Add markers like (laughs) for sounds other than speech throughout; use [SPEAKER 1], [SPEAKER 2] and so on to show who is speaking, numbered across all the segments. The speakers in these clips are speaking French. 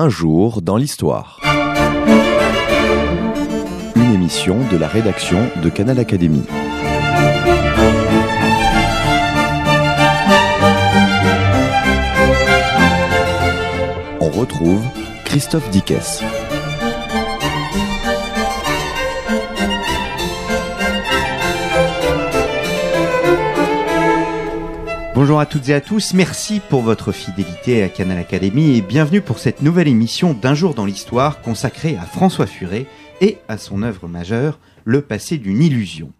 [SPEAKER 1] Un jour dans l'histoire. Une émission de la rédaction de Canal Académie. On retrouve Christophe Dickès.
[SPEAKER 2] Bonjour à toutes et à tous, merci pour votre fidélité à Canal Académie et bienvenue pour cette nouvelle émission d'un jour dans l'histoire consacrée à François Furet et à son œuvre majeure, Le passé d'une illusion.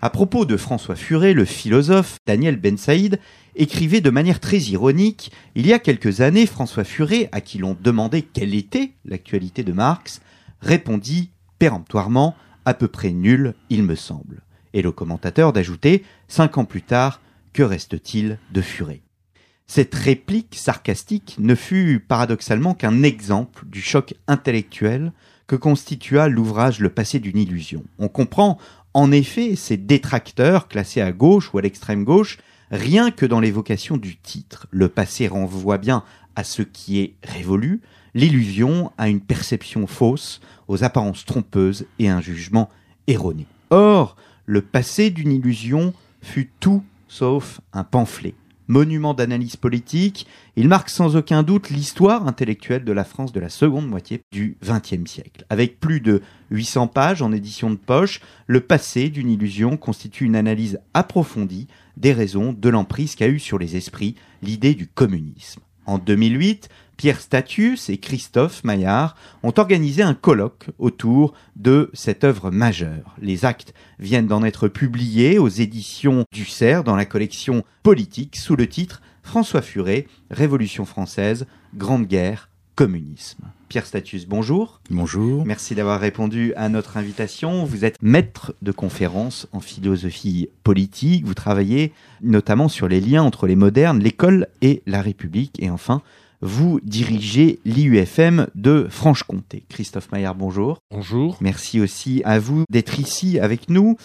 [SPEAKER 2] À propos de François Furet, le philosophe Daniel Ben Saïd écrivait de manière très ironique Il y a quelques années, François Furet, à qui l'on demandait quelle était l'actualité de Marx, répondit péremptoirement À peu près nul, il me semble. Et le commentateur d'ajouter Cinq ans plus tard, que reste-t-il de Furet? Cette réplique sarcastique ne fut paradoxalement qu'un exemple du choc intellectuel que constitua l'ouvrage Le passé d'une illusion. On comprend en effet ces détracteurs classés à gauche ou à l'extrême gauche rien que dans l'évocation du titre. Le passé renvoie bien à ce qui est révolu, l'illusion à une perception fausse, aux apparences trompeuses et un jugement erroné. Or, le passé d'une illusion fut tout sauf un pamphlet. Monument d'analyse politique, il marque sans aucun doute l'histoire intellectuelle de la France de la seconde moitié du XXe siècle. Avec plus de 800 pages en édition de poche, le passé d'une illusion constitue une analyse approfondie des raisons de l'emprise qu'a eu sur les esprits l'idée du communisme. En 2008, Pierre Statius et Christophe Maillard ont organisé un colloque autour de cette œuvre majeure. Les actes viennent d'en être publiés aux éditions du CERF dans la collection Politique sous le titre François Furet, Révolution française, Grande Guerre, Communisme. Pierre Statius, bonjour.
[SPEAKER 3] Bonjour.
[SPEAKER 2] Merci d'avoir répondu à notre invitation. Vous êtes maître de conférences en philosophie politique. Vous travaillez notamment sur les liens entre les modernes, l'école et la République. Et enfin, vous dirigez l'IUFM de Franche-Comté. Christophe Maillard, bonjour.
[SPEAKER 4] Bonjour.
[SPEAKER 2] Merci aussi à vous d'être ici avec nous.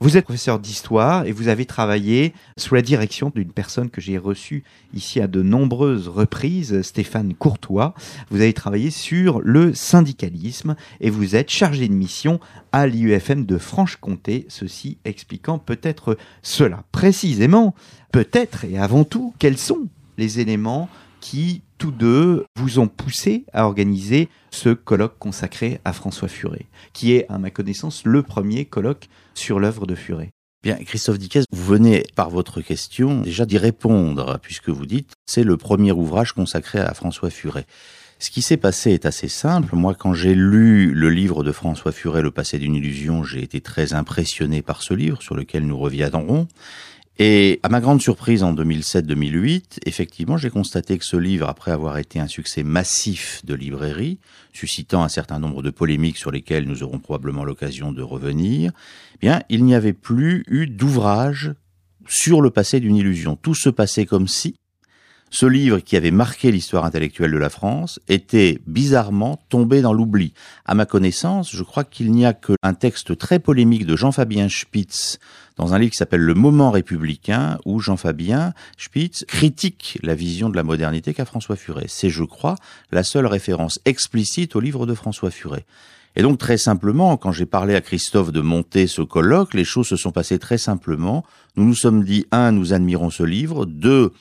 [SPEAKER 2] Vous êtes professeur d'histoire et vous avez travaillé sous la direction d'une personne que j'ai reçue ici à de nombreuses reprises, Stéphane Courtois. Vous avez travaillé sur le syndicalisme et vous êtes chargé de mission à l'IUFM de Franche-Comté, ceci expliquant peut-être cela. Précisément, peut-être et avant tout, quels sont les éléments qui, tous deux, vous ont poussé à organiser ce colloque consacré à François Furet, qui est, à ma connaissance, le premier colloque sur l'œuvre de Furet.
[SPEAKER 3] Bien, Christophe Dickès, vous venez par votre question déjà d'y répondre, puisque vous dites c'est le premier ouvrage consacré à François Furet. Ce qui s'est passé est assez simple. Moi, quand j'ai lu le livre de François Furet, Le passé d'une illusion, j'ai été très impressionné par ce livre, sur lequel nous reviendrons. Et à ma grande surprise, en 2007-2008, effectivement, j'ai constaté que ce livre, après avoir été un succès massif de librairie, suscitant un certain nombre de polémiques sur lesquelles nous aurons probablement l'occasion de revenir, eh bien, il n'y avait plus eu d'ouvrage sur le passé d'une illusion. Tout se passait comme si ce livre qui avait marqué l'histoire intellectuelle de la France était bizarrement tombé dans l'oubli. À ma connaissance, je crois qu'il n'y a qu'un texte très polémique de Jean-Fabien Spitz dans un livre qui s'appelle Le moment républicain, où Jean-Fabien Spitz critique la vision de la modernité qu'a François Furet. C'est, je crois, la seule référence explicite au livre de François Furet. Et donc très simplement, quand j'ai parlé à Christophe de monter ce colloque, les choses se sont passées très simplement. Nous nous sommes dit, un, nous admirons ce livre, deux,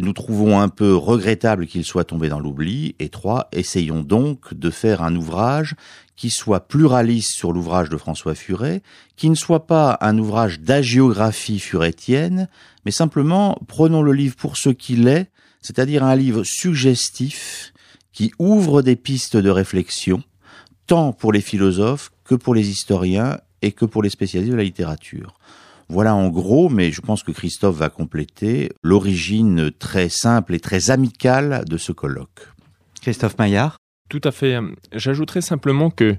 [SPEAKER 3] nous trouvons un peu regrettable qu'il soit tombé dans l'oubli, et trois, essayons donc de faire un ouvrage qui soit pluraliste sur l'ouvrage de François Furet, qui ne soit pas un ouvrage d'agiographie furétienne, mais simplement prenons le livre pour ce qu'il est, c'est-à-dire un livre suggestif qui ouvre des pistes de réflexion, tant pour les philosophes que pour les historiens et que pour les spécialistes de la littérature. Voilà en gros, mais je pense que Christophe va compléter l'origine très simple et très amicale de ce colloque.
[SPEAKER 2] Christophe Maillard
[SPEAKER 4] Tout à fait. J'ajouterais simplement que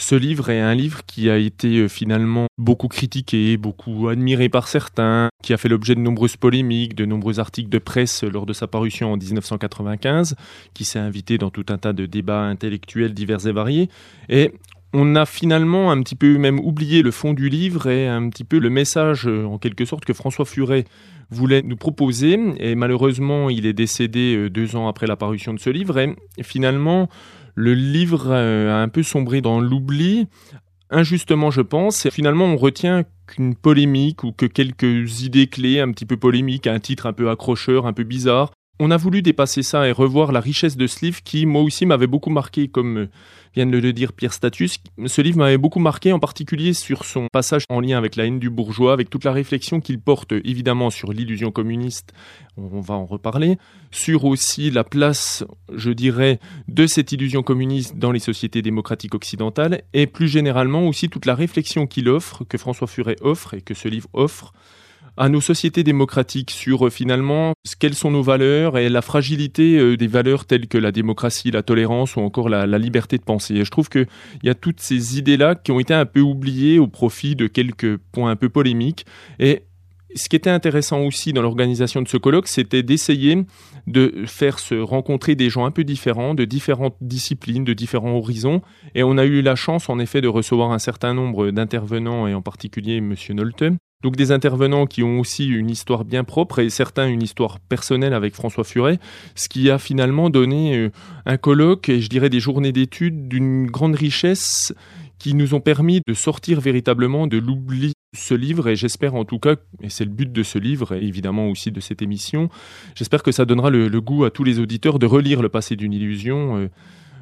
[SPEAKER 4] ce livre est un livre qui a été euh, finalement beaucoup critiqué, beaucoup admiré par certains, qui a fait l'objet de nombreuses polémiques, de nombreux articles de presse lors de sa parution en 1995, qui s'est invité dans tout un tas de débats intellectuels divers et variés. Et on a finalement un petit peu même oublié le fond du livre et un petit peu le message en quelque sorte que François Furet voulait nous proposer. Et malheureusement, il est décédé euh, deux ans après la parution de ce livre. Et finalement, le livre euh, a un peu sombré dans l'oubli. Injustement, je pense. Et finalement, on retient qu'une polémique ou que quelques idées clés un petit peu polémiques, un titre un peu accrocheur, un peu bizarre. On a voulu dépasser ça et revoir la richesse de ce livre qui, moi aussi, m'avait beaucoup marqué comme euh, vient de le dire Pierre Status. Ce livre m'avait beaucoup marqué, en particulier sur son passage en lien avec la haine du bourgeois, avec toute la réflexion qu'il porte évidemment sur l'illusion communiste, on va en reparler, sur aussi la place, je dirais, de cette illusion communiste dans les sociétés démocratiques occidentales, et plus généralement aussi toute la réflexion qu'il offre, que François Furet offre et que ce livre offre, à nos sociétés démocratiques sur euh, finalement quelles sont nos valeurs et la fragilité euh, des valeurs telles que la démocratie, la tolérance ou encore la, liberté de penser. Et je trouve qu'il y a toutes ces idées-là qui ont été un peu oubliées au profit de quelques points un peu polémiques. Et ce qui était intéressant aussi dans l'organisation de ce colloque, c'était d'essayer de faire se rencontrer des gens un peu différents, de différentes disciplines, de différents horizons. Et on a eu la chance, en effet, de recevoir un certain nombre d'intervenants, et en particulier M. Nolte, donc des intervenants qui ont aussi une histoire bien propre et certains une histoire personnelle avec François Furet, ce qui a finalement donné euh, un colloque et je dirais des journées d'études d'une grande richesse qui nous ont permis de sortir véritablement de l'oubli ce livre et j'espère en tout cas, et c'est le but de ce livre et évidemment aussi de cette émission, j'espère que ça donnera le, goût à tous les auditeurs de relire Le passé d'une illusion. Euh,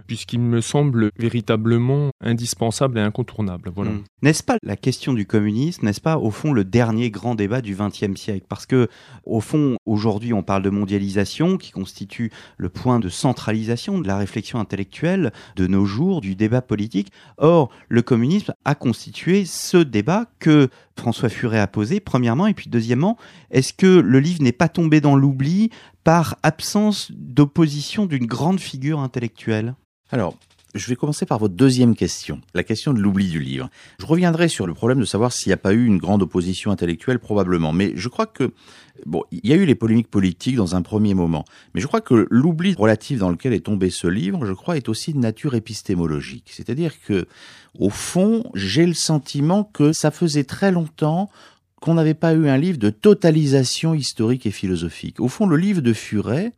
[SPEAKER 4] puisqu'il me semble véritablement indispensable et incontournable. Hmm.
[SPEAKER 2] N'est-ce pas la question du communisme, n'est-ce pas au fond le dernier grand débat du XXe siècle? Parce que au fond, aujourd'hui, on parle de mondialisation qui constitue le point de centralisation de la réflexion intellectuelle de nos jours, du débat politique. Or, le communisme a constitué ce débat que François Furet a posé, premièrement, et puis deuxièmement, est-ce que le livre n'est pas tombé dans l'oubli par absence d'opposition d'une grande figure intellectuelle?
[SPEAKER 3] Alors, je vais commencer par votre deuxième question, la question de l'oubli du livre. Je reviendrai sur le problème de savoir s'il n'y a pas eu une grande opposition intellectuelle, probablement. Mais je crois que, bon, il y a eu les polémiques politiques dans un premier moment. Mais je crois que l'oubli relatif dans lequel est tombé ce livre, je crois, est aussi de nature épistémologique. C'est-à-dire que, au fond, j'ai le sentiment que ça faisait très longtemps qu'on n'avait pas eu un livre de totalisation historique et philosophique. Au fond, le livre de Furet,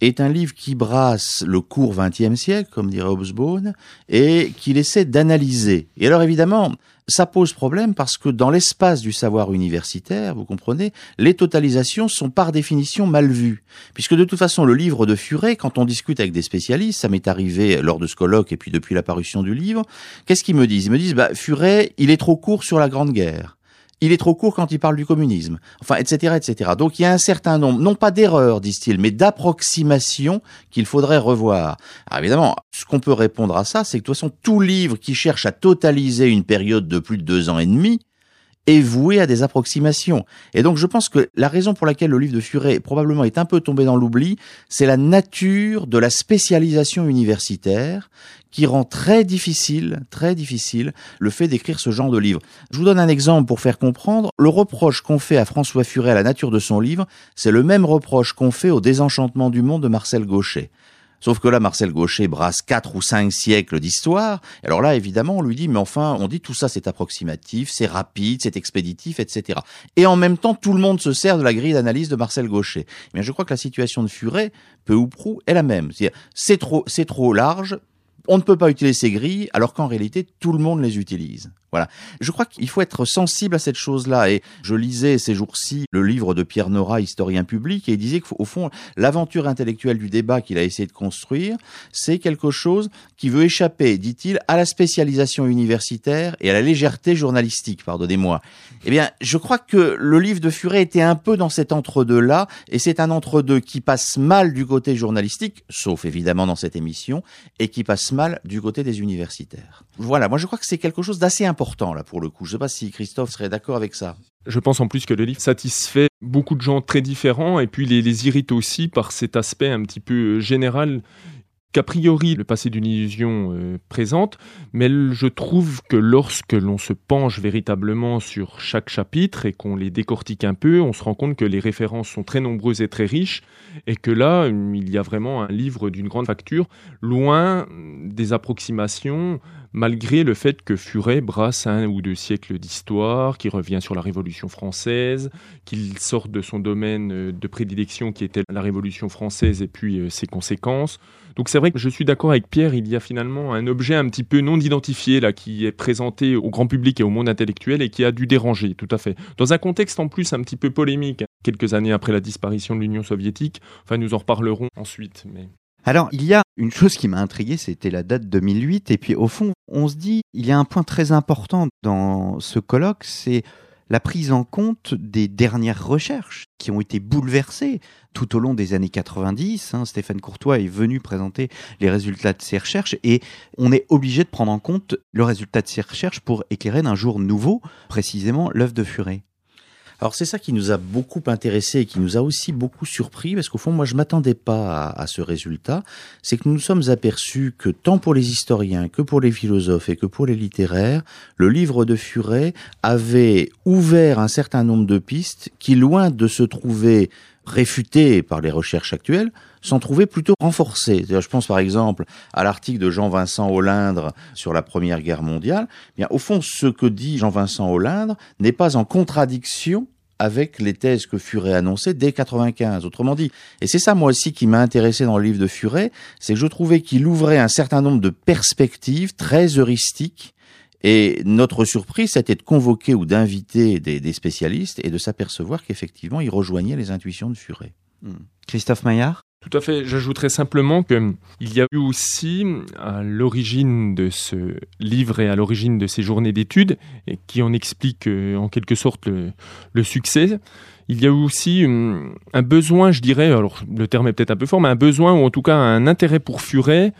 [SPEAKER 3] est un livre qui brasse le court XXe siècle, comme dirait Hobsbawm, et qu'il essaie d'analyser. Et alors évidemment, ça pose problème parce que dans l'espace du savoir universitaire, vous comprenez, les totalisations sont par définition mal vues. Puisque de toute façon, le livre de Furet, quand on discute avec des spécialistes, ça m'est arrivé lors de ce colloque et puis depuis la parution du livre, qu'est-ce qu'ils me disent? Ils me disent, bah, Furet, il est trop court sur la Grande Guerre il est trop court quand il parle du communisme, enfin, etc., etc. Donc il y a un certain nombre, non pas d'erreurs, disent-ils, mais d'approximations qu'il faudrait revoir. Alors évidemment, ce qu'on peut répondre à ça, c'est que de toute façon, tout livre qui cherche à totaliser une période de plus de deux ans et demi est voué à des approximations. Et donc je pense que la raison pour laquelle le livre de Furet probablement est un peu tombé dans l'oubli, c'est la nature de la spécialisation universitaire qui rend très difficile, très difficile, le fait d'écrire ce genre de livre. Je vous donne un exemple pour faire comprendre. Le reproche qu'on fait à François Furet à la nature de son livre, c'est le même reproche qu'on fait au désenchantement du monde de Marcel Gauchet. Sauf que là, Marcel Gaucher brasse quatre ou cinq siècles d'histoire. Alors là, évidemment, on lui dit, mais enfin, on dit tout ça, c'est approximatif, c'est rapide, c'est expéditif, etc. Et en même temps, tout le monde se sert de la grille d'analyse de Marcel Gaucher. Mais je crois que la situation de Furet, peu ou prou, est la même. C'est trop, c'est trop large, on ne peut pas utiliser ces grilles, alors qu'en réalité, tout le monde les utilise. Voilà. Je crois qu'il faut être sensible à cette chose-là. Et je lisais ces jours-ci le livre de Pierre Nora, historien public, et il disait qu'au fond, l'aventure intellectuelle du débat qu'il a essayé de construire, c'est quelque chose qui veut échapper, dit-il, à la spécialisation universitaire et à la légèreté journalistique, pardonnez-moi. Eh bien, je crois que le livre de Furet était un peu dans cet entre-deux-là, et c'est un entre-deux qui passe mal du côté journalistique, sauf évidemment dans cette émission, et qui passe mal du côté des universitaires. Voilà, moi je crois que c'est quelque chose d'assez important là pour le coup. Je ne sais pas si Christophe serait d'accord avec ça.
[SPEAKER 4] Je pense en plus que le livre satisfait beaucoup de gens très différents et puis les, les irrite aussi par cet aspect un petit peu général qu'a priori le passé d'une illusion euh, présente, mais je trouve que lorsque l'on se penche véritablement sur chaque chapitre et qu'on les décortique un peu, on se rend compte que les références sont très nombreuses et très riches, et que là, il y a vraiment un livre d'une grande facture, loin des approximations malgré le fait que Furet brasse un ou deux siècles d'histoire, qui revient sur la Révolution française, qu'il sort de son domaine euh, de prédilection qui était la Révolution française et puis euh, ses conséquences. Donc c'est vrai que je suis d'accord avec Pierre, il y a finalement un objet un petit peu non identifié là qui est présenté au grand public et au monde intellectuel et qui a dû déranger, tout à fait. Dans un contexte en plus un petit peu polémique, quelques années après la disparition de l'Union soviétique. Enfin, nous en reparlerons ensuite. Mais...
[SPEAKER 2] Alors, il y a une chose qui m'a intrigué, c'était la date 2008. Et puis, au fond, on se dit, il y a un point très important dans ce colloque, c'est la prise en compte des dernières recherches qui ont été bouleversées tout au long des années 90. Hein. Stéphane Courtois est venu présenter les résultats de ses recherches et on est obligé de prendre en compte le résultat de ses recherches pour éclairer d'un jour nouveau, précisément l'œuvre de Furet.
[SPEAKER 3] Alors c'est ça qui nous a beaucoup intéressé et qui nous a aussi beaucoup surpris parce qu'au fond moi je m'attendais pas à, ce résultat, c'est que nous nous sommes aperçus que tant pour les historiens que pour les philosophes et que pour les littéraires, le livre de Furet avait ouvert un certain nombre de pistes qui loin de se trouver réfutées par les recherches actuelles, s'en trouvaient plutôt renforcées. Je pense par exemple à l'article de Jean-Vincent Hollindre sur la Première Guerre mondiale. Eh bien, au fond, ce que dit Jean-Vincent Hollindre n'est pas en contradiction avec les thèses que Furet annonçait dès 95. Autrement dit, et c'est ça moi aussi qui m'a intéressé dans le livre de Furet, c'est que je trouvais qu'il ouvrait un certain nombre de perspectives très heuristiques et notre surprise, c'était de convoquer ou d'inviter des, spécialistes et de s'apercevoir qu'effectivement, ils rejoignaient les intuitions de Furet.
[SPEAKER 2] Hmm. Christophe Maillard?
[SPEAKER 4] Tout à fait. J'ajouterais simplement qu'il y a eu aussi, à l'origine de ce livre et à l'origine de ces journées d'études, et qui en explique euh, en quelque sorte le, succès, il y a eu aussi hum, un besoin, je dirais, alors le terme est peut-être un peu fort, mais un besoin ou en tout cas un intérêt pour Furet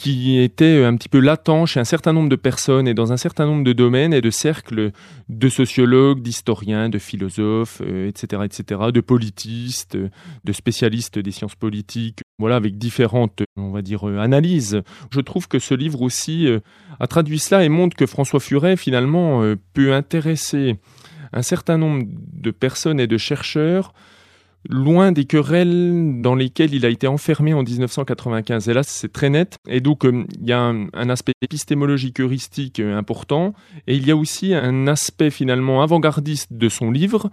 [SPEAKER 4] qui était un petit peu latent chez un certain nombre de personnes et dans un certain nombre de domaines et de cercles de sociologues, d'historiens, de philosophes, etc., euh, etc., de politistes, de spécialistes des sciences politiques, voilà, avec différentes, on va dire, euh, analyses. Je trouve que ce livre aussi euh, a traduit cela et montre que François Furet, finalement, peut intéresser un certain nombre de personnes et de chercheurs loin des querelles dans lesquelles il a été enfermé en 1995. Et là, c'est très net. Et donc, euh, il y a un, aspect épistémologique heuristique euh, important, et il y a aussi un aspect finalement avant-gardiste de son livre,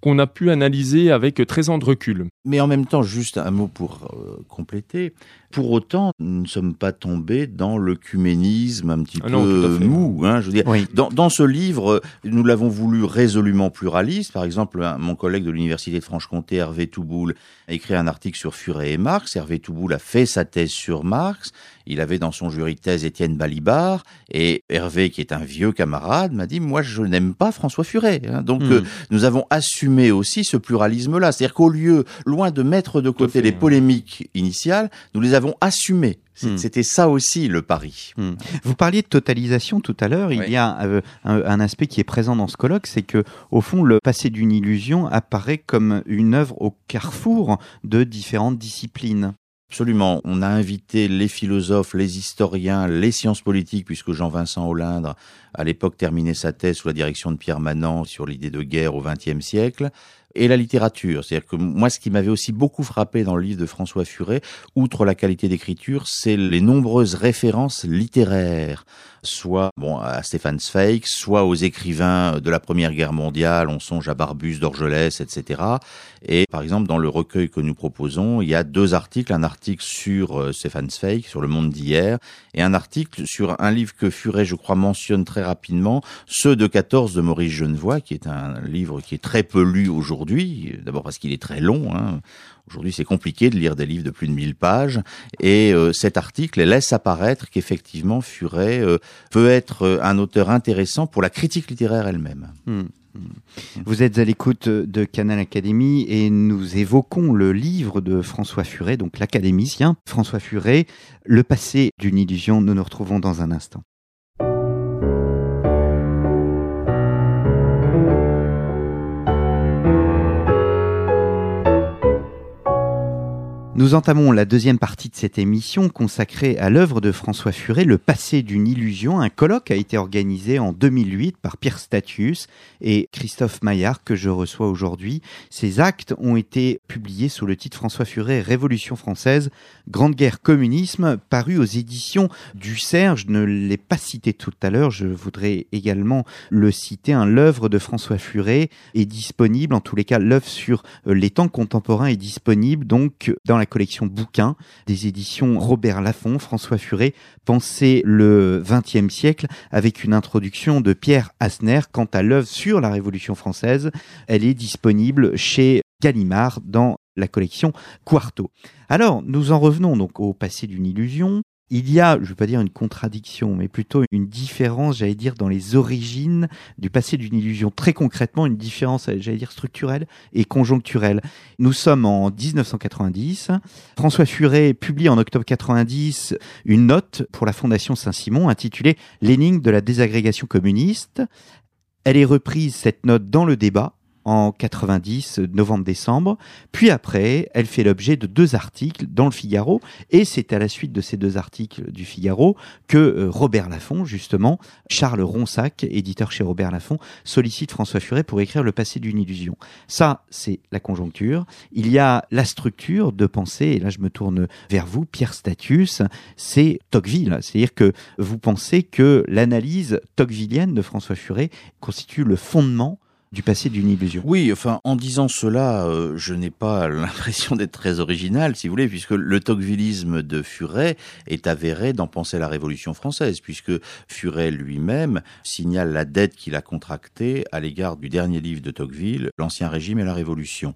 [SPEAKER 4] qu'on a pu analyser avec 13 ans de recul.
[SPEAKER 3] Mais en même temps, juste un mot pour euh, compléter. Pour autant, nous ne sommes pas tombés dans l'œcuménisme un petit ah peu mou. Hein, je veux dire, dans, dans, ce livre, nous l'avons voulu résolument pluraliste. Par exemple, mon collègue de l'université de Franche-Comté, Hervé Touboul, a écrit un article sur Furet et Marx. Hervé Touboul a fait sa thèse sur Marx. Il avait dans son jury de thèse Étienne Balibar. Et Hervé, qui est un vieux camarade, m'a dit, moi, je n'aime pas François Furet. Hein. Donc, hmm. euh, nous avons assumé aussi ce pluralisme-là. C'est-à-dire qu'au lieu, loin de mettre de côté les polémiques initiales, nous les avons assumées. Hmm. C'était ça aussi le pari.
[SPEAKER 2] Hmm. Vous parliez de totalisation tout à l'heure. Il y a euh, un, un, aspect qui est présent dans ce colloque, c'est que au fond, le passé d'une illusion apparaît comme une œuvre au carrefour de différentes disciplines.
[SPEAKER 3] Absolument. On a invité les philosophes, les historiens, les sciences politiques, puisque Jean-Vincent Hollindre, à l'époque, terminait sa thèse sous la direction de Pierre Manant sur l'idée de guerre au XXe siècle et la littérature. C'est-à-dire que moi, ce qui m'avait aussi beaucoup frappé dans le livre de François Furet, outre la qualité d'écriture, c'est les nombreuses références littéraires soit bon, à Stéphane Zweig, soit aux écrivains de la Première Guerre mondiale, on songe à Barbus, d'Orgelès, etc. Et par exemple, dans le recueil que nous proposons, il y a deux articles, un article sur euh, Stéphane Zweig, sur le monde d'hier, et un article sur un livre que Furet, je crois, mentionne très rapidement, Ceux de 14 de Maurice Genevoix, qui est un livre qui est très peu lu aujourd'hui, d'abord parce qu'il est très long, hein. Aujourd'hui, c'est compliqué de lire des livres de plus de 1000 pages. Et euh, cet article laisse apparaître qu'effectivement, Furet euh, peut être euh, un auteur intéressant pour la critique littéraire elle-même. Hmm.
[SPEAKER 2] Vous êtes à l'écoute de Canal Académie et nous évoquons le livre de François Furet, donc l'académicien François Furet, Le passé d'une illusion. Nous nous retrouvons dans un instant. Nous entamons la deuxième partie de cette émission consacrée à l'œuvre de François Furet, Le passé d'une illusion. Un colloque a été organisé en 2008 par Pierre Statius et Christophe Maillard que je reçois aujourd'hui. Ces actes ont été publiés sous le titre François Furet, Révolution française, Grande guerre communisme, paru aux éditions du Serge. Je ne l'ai pas cité tout à l'heure, je voudrais également le citer. L'œuvre de François Furet est disponible, en tous les cas l'œuvre sur les temps contemporains est disponible donc dans la collection bouquins des éditions Robert Laffont, François Furet, Penser le XXe siècle, avec une introduction de Pierre Asner. Quant à l'œuvre sur la Révolution française, elle est disponible chez Gallimard dans la collection Quarto. Alors, nous en revenons donc au passé d'une illusion il y a, je ne veux pas dire une contradiction, mais plutôt une différence, j'allais dire, dans les origines du passé d'une illusion. Très concrètement, une différence, j'allais dire, structurelle et conjoncturelle. Nous sommes en 1990. François Furet publie en octobre 90 une note pour la Fondation Saint-Simon intitulée L'énigme de la désagrégation communiste. Elle est reprise, cette note, dans le débat en 90, novembre-décembre. Puis après, elle fait l'objet de deux articles dans le Figaro. Et c'est à la suite de ces deux articles du Figaro que euh, Robert Laffont, justement, Charles Ronsac, éditeur chez Robert Laffont, sollicite François Furet pour écrire Le passé d'une illusion. Ça, c'est la conjoncture. Il y a la structure de pensée, et là je me tourne vers vous, Pierre Statius, c'est Tocqueville. C'est-à-dire que vous pensez que l'analyse tocquevillienne de François Furet constitue le fondement du passé d'une illusion.
[SPEAKER 3] Oui, enfin, en disant cela, euh, je n'ai pas (laughs) l'impression d'être très original, si vous voulez, puisque le tocquevillisme de Furet est avéré dans Penser la Révolution française, puisque Furet lui-même signale la dette qu'il a contractée à l'égard du dernier livre de Tocqueville, L'Ancien Régime et la Révolution.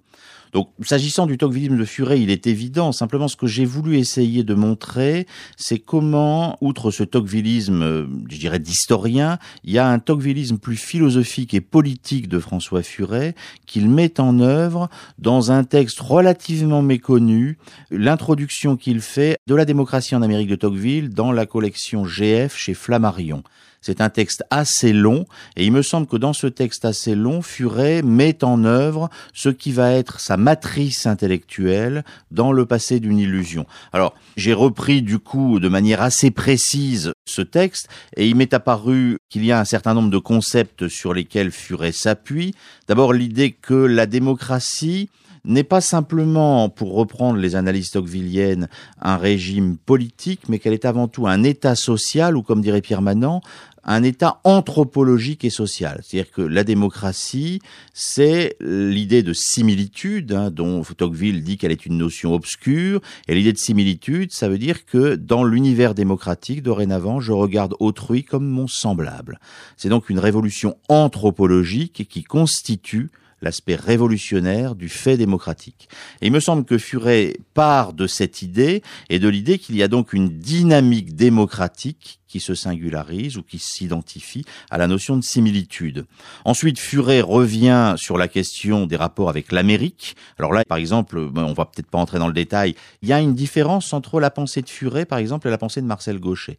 [SPEAKER 3] Donc, s'agissant du tocquevillisme de Furet, il est évident. Simplement, ce que j'ai voulu essayer de montrer, c'est comment, outre ce tocquevillisme, euh, je dirais, d'historien, il y a un tocquevillisme plus philosophique et politique de François Furet qu'il met en œuvre dans un texte relativement méconnu, l'introduction qu'il fait de la démocratie en Amérique de Tocqueville dans la collection GF chez Flammarion. C'est un texte assez long et il me semble que dans ce texte assez long, Furet met en œuvre ce qui va être sa matrice intellectuelle dans le passé d'une illusion. Alors, j'ai repris du coup de manière assez précise ce texte et il m'est apparu qu'il y a un certain nombre de concepts sur lesquels Furet s'appuie. D'abord l'idée que la démocratie n'est pas simplement, pour reprendre les analyses tocquevilliennes, un régime politique, mais qu'elle est avant tout un état social, ou comme dirait Pierre Manant, un état anthropologique et social. C'est-à-dire que la démocratie, c'est l'idée de similitude, hein, dont Tocqueville dit qu'elle est une notion obscure. Et l'idée de similitude, ça veut dire que dans l'univers démocratique, dorénavant, je regarde autrui comme mon semblable. C'est donc une révolution anthropologique qui constitue l'aspect révolutionnaire du fait démocratique. Et il me semble que Furet part de cette idée et de l'idée qu'il y a donc une dynamique démocratique qui se singularise ou qui s'identifie à la notion de similitude. Ensuite, Furet revient sur la question des rapports avec l'Amérique. Alors là, par exemple, ben, on va peut-être pas entrer dans le détail, il y a une différence entre la pensée de Furet, par exemple, et la pensée de Marcel Gauchet